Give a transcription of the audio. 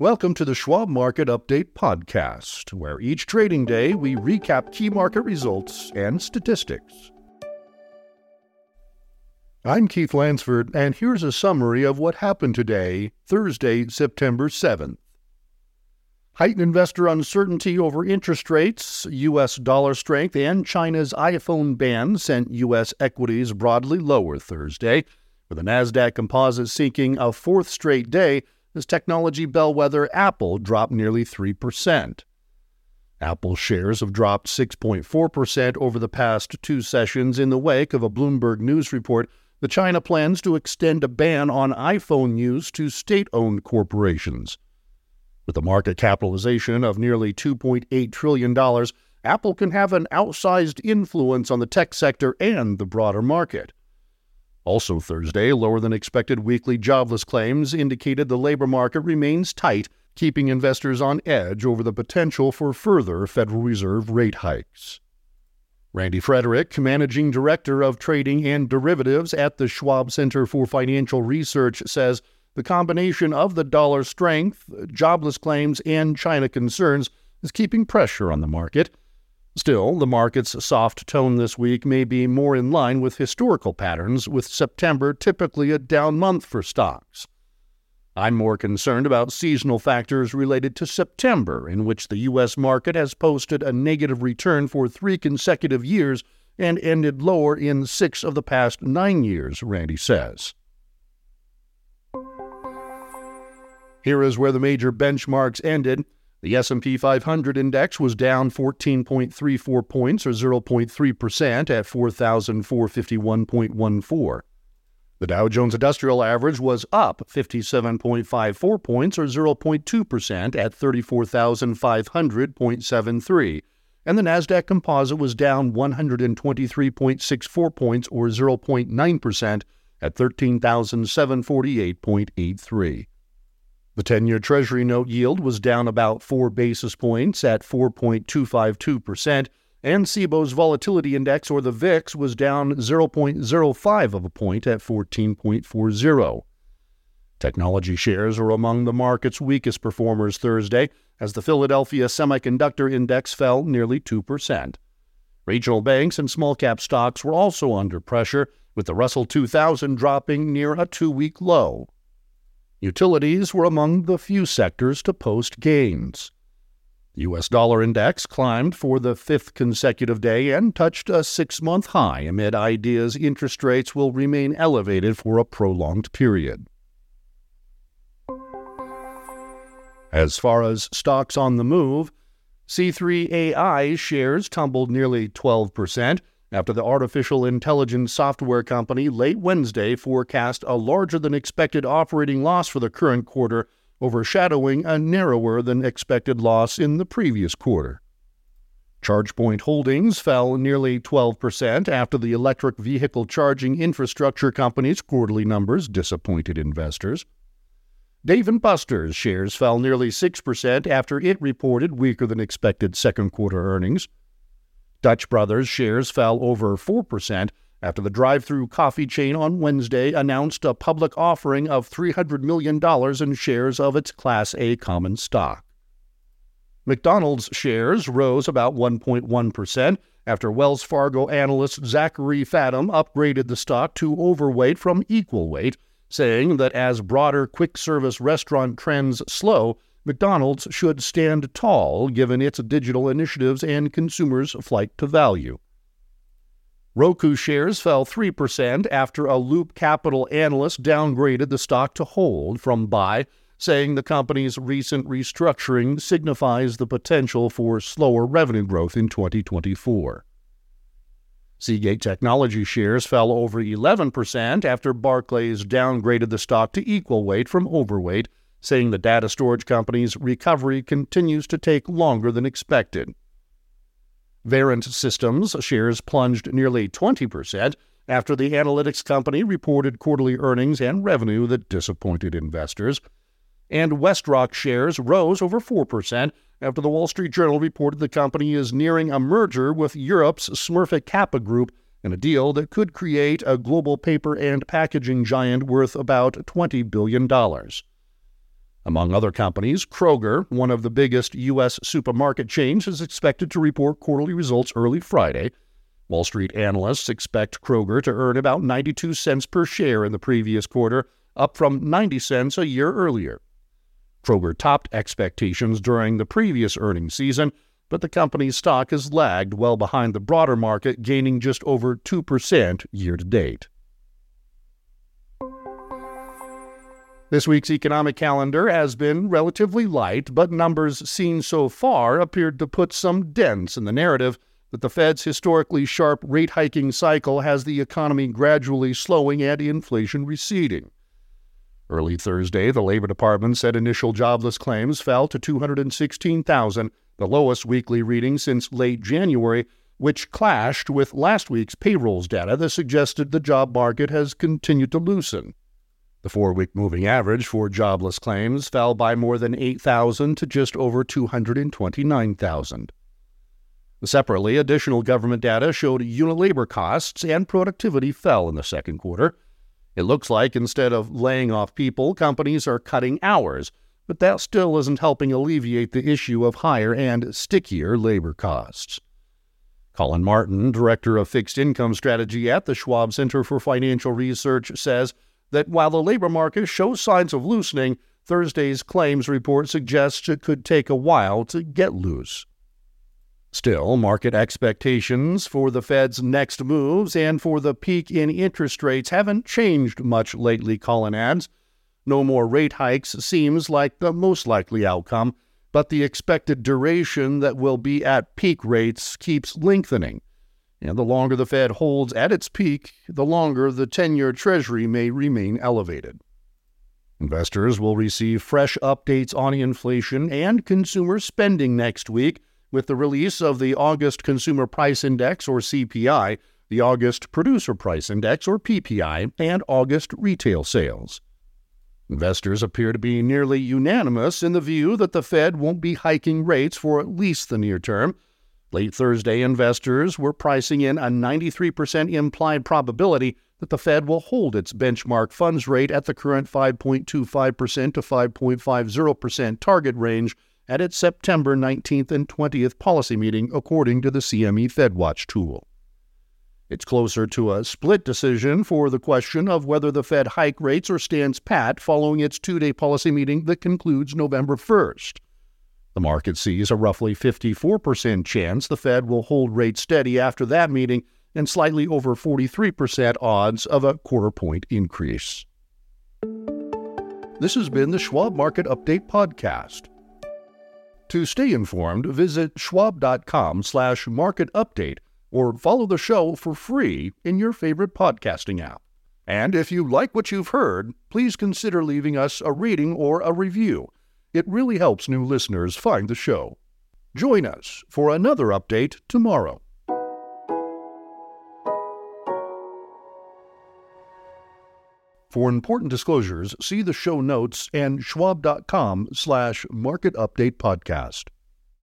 Welcome to the Schwab Market Update Podcast, where each trading day we recap key market results and statistics. I'm Keith Lansford, and here's a summary of what happened today, Thursday, September 7th. Heightened investor uncertainty over interest rates, U.S. dollar strength, and China's iPhone ban sent U.S. equities broadly lower Thursday, with the NASDAQ composite sinking a fourth straight day as technology bellwether Apple dropped nearly 3%. Apple shares have dropped 6.4% over the past two sessions in the wake of a Bloomberg News report that China plans to extend a ban on iPhone use to state owned corporations. With a market capitalization of nearly $2.8 trillion, Apple can have an outsized influence on the tech sector and the broader market. Also Thursday, lower than expected weekly jobless claims indicated the labor market remains tight, keeping investors on edge over the potential for further Federal Reserve rate hikes. Randy Frederick, Managing Director of Trading and Derivatives at the Schwab Center for Financial Research, says the combination of the dollar strength, jobless claims, and China concerns is keeping pressure on the market. Still, the market's soft tone this week may be more in line with historical patterns, with September typically a down month for stocks. I'm more concerned about seasonal factors related to September, in which the U.S. market has posted a negative return for three consecutive years and ended lower in six of the past nine years, Randy says. Here is where the major benchmarks ended. The S&P 500 index was down 14.34 points or 0.3% at 4451.14. The Dow Jones Industrial Average was up 57.54 points or 0.2% at 34,500.73, and the Nasdaq Composite was down 123.64 points or 0.9% at 13,748.83. The 10 year Treasury note yield was down about 4 basis points at 4.252%, and Cboe's volatility index, or the VIX, was down 0.05 of a point at 14.40. Technology shares are among the market's weakest performers Thursday, as the Philadelphia Semiconductor Index fell nearly 2%. Regional banks and small cap stocks were also under pressure, with the Russell 2000 dropping near a two week low. Utilities were among the few sectors to post gains. The U.S. dollar index climbed for the fifth consecutive day and touched a six month high amid ideas interest rates will remain elevated for a prolonged period. As far as stocks on the move, C3AI shares tumbled nearly 12%, after the artificial intelligence software company late Wednesday forecast a larger than expected operating loss for the current quarter, overshadowing a narrower than expected loss in the previous quarter. ChargePoint Holdings fell nearly 12% after the electric vehicle charging infrastructure company's quarterly numbers disappointed investors. Dave & Buster's shares fell nearly 6% after it reported weaker than expected second quarter earnings. Dutch Brothers shares fell over 4% after the drive through coffee chain on Wednesday announced a public offering of $300 million in shares of its Class A common stock. McDonald's shares rose about 1.1% after Wells Fargo analyst Zachary Fadem upgraded the stock to overweight from equal weight, saying that as broader quick service restaurant trends slow, McDonald's should stand tall given its digital initiatives and consumers' flight to value. Roku shares fell 3% after a Loop Capital analyst downgraded the stock to hold from buy, saying the company's recent restructuring signifies the potential for slower revenue growth in 2024. Seagate Technology shares fell over 11% after Barclays downgraded the stock to equal weight from overweight saying the data storage company's recovery continues to take longer than expected. Verint Systems shares plunged nearly 20% after the analytics company reported quarterly earnings and revenue that disappointed investors. And WestRock shares rose over 4% after the Wall Street Journal reported the company is nearing a merger with Europe's Smurfit Kappa Group in a deal that could create a global paper and packaging giant worth about $20 billion. Among other companies, Kroger, one of the biggest U.S. supermarket chains, is expected to report quarterly results early Friday. Wall Street analysts expect Kroger to earn about 92 cents per share in the previous quarter, up from 90 cents a year earlier. Kroger topped expectations during the previous earnings season, but the company's stock has lagged well behind the broader market, gaining just over 2% year to date. This week's economic calendar has been relatively light, but numbers seen so far appeared to put some dents in the narrative that the Fed's historically sharp rate hiking cycle has the economy gradually slowing and inflation receding. Early Thursday, the Labor Department said initial jobless claims fell to 216,000, the lowest weekly reading since late January, which clashed with last week's payrolls data that suggested the job market has continued to loosen. The four week moving average for jobless claims fell by more than 8,000 to just over 229,000. Separately, additional government data showed unit labor costs and productivity fell in the second quarter. It looks like instead of laying off people, companies are cutting hours, but that still isn't helping alleviate the issue of higher and stickier labor costs. Colin Martin, Director of Fixed Income Strategy at the Schwab Center for Financial Research, says that while the labor market shows signs of loosening, Thursday's claims report suggests it could take a while to get loose. Still, market expectations for the Fed's next moves and for the peak in interest rates haven't changed much lately, Colin adds. No more rate hikes seems like the most likely outcome, but the expected duration that will be at peak rates keeps lengthening. And the longer the Fed holds at its peak, the longer the 10 year Treasury may remain elevated. Investors will receive fresh updates on inflation and consumer spending next week with the release of the August Consumer Price Index, or CPI, the August Producer Price Index, or PPI, and August retail sales. Investors appear to be nearly unanimous in the view that the Fed won't be hiking rates for at least the near term Late Thursday, investors were pricing in a 93% implied probability that the Fed will hold its benchmark funds rate at the current 5.25% to 5.50% target range at its September 19th and 20th policy meeting, according to the CME FedWatch tool. It's closer to a split decision for the question of whether the Fed hike rates or stands pat following its two day policy meeting that concludes November 1st. The market sees a roughly 54% chance the Fed will hold rates steady after that meeting and slightly over 43% odds of a quarter point increase. This has been the Schwab Market Update podcast. To stay informed, visit schwab.com/market update or follow the show for free in your favorite podcasting app. And if you like what you've heard, please consider leaving us a rating or a review. It really helps new listeners find the show. Join us for another update tomorrow. For important disclosures, see the show notes and schwab.com slash market update podcast.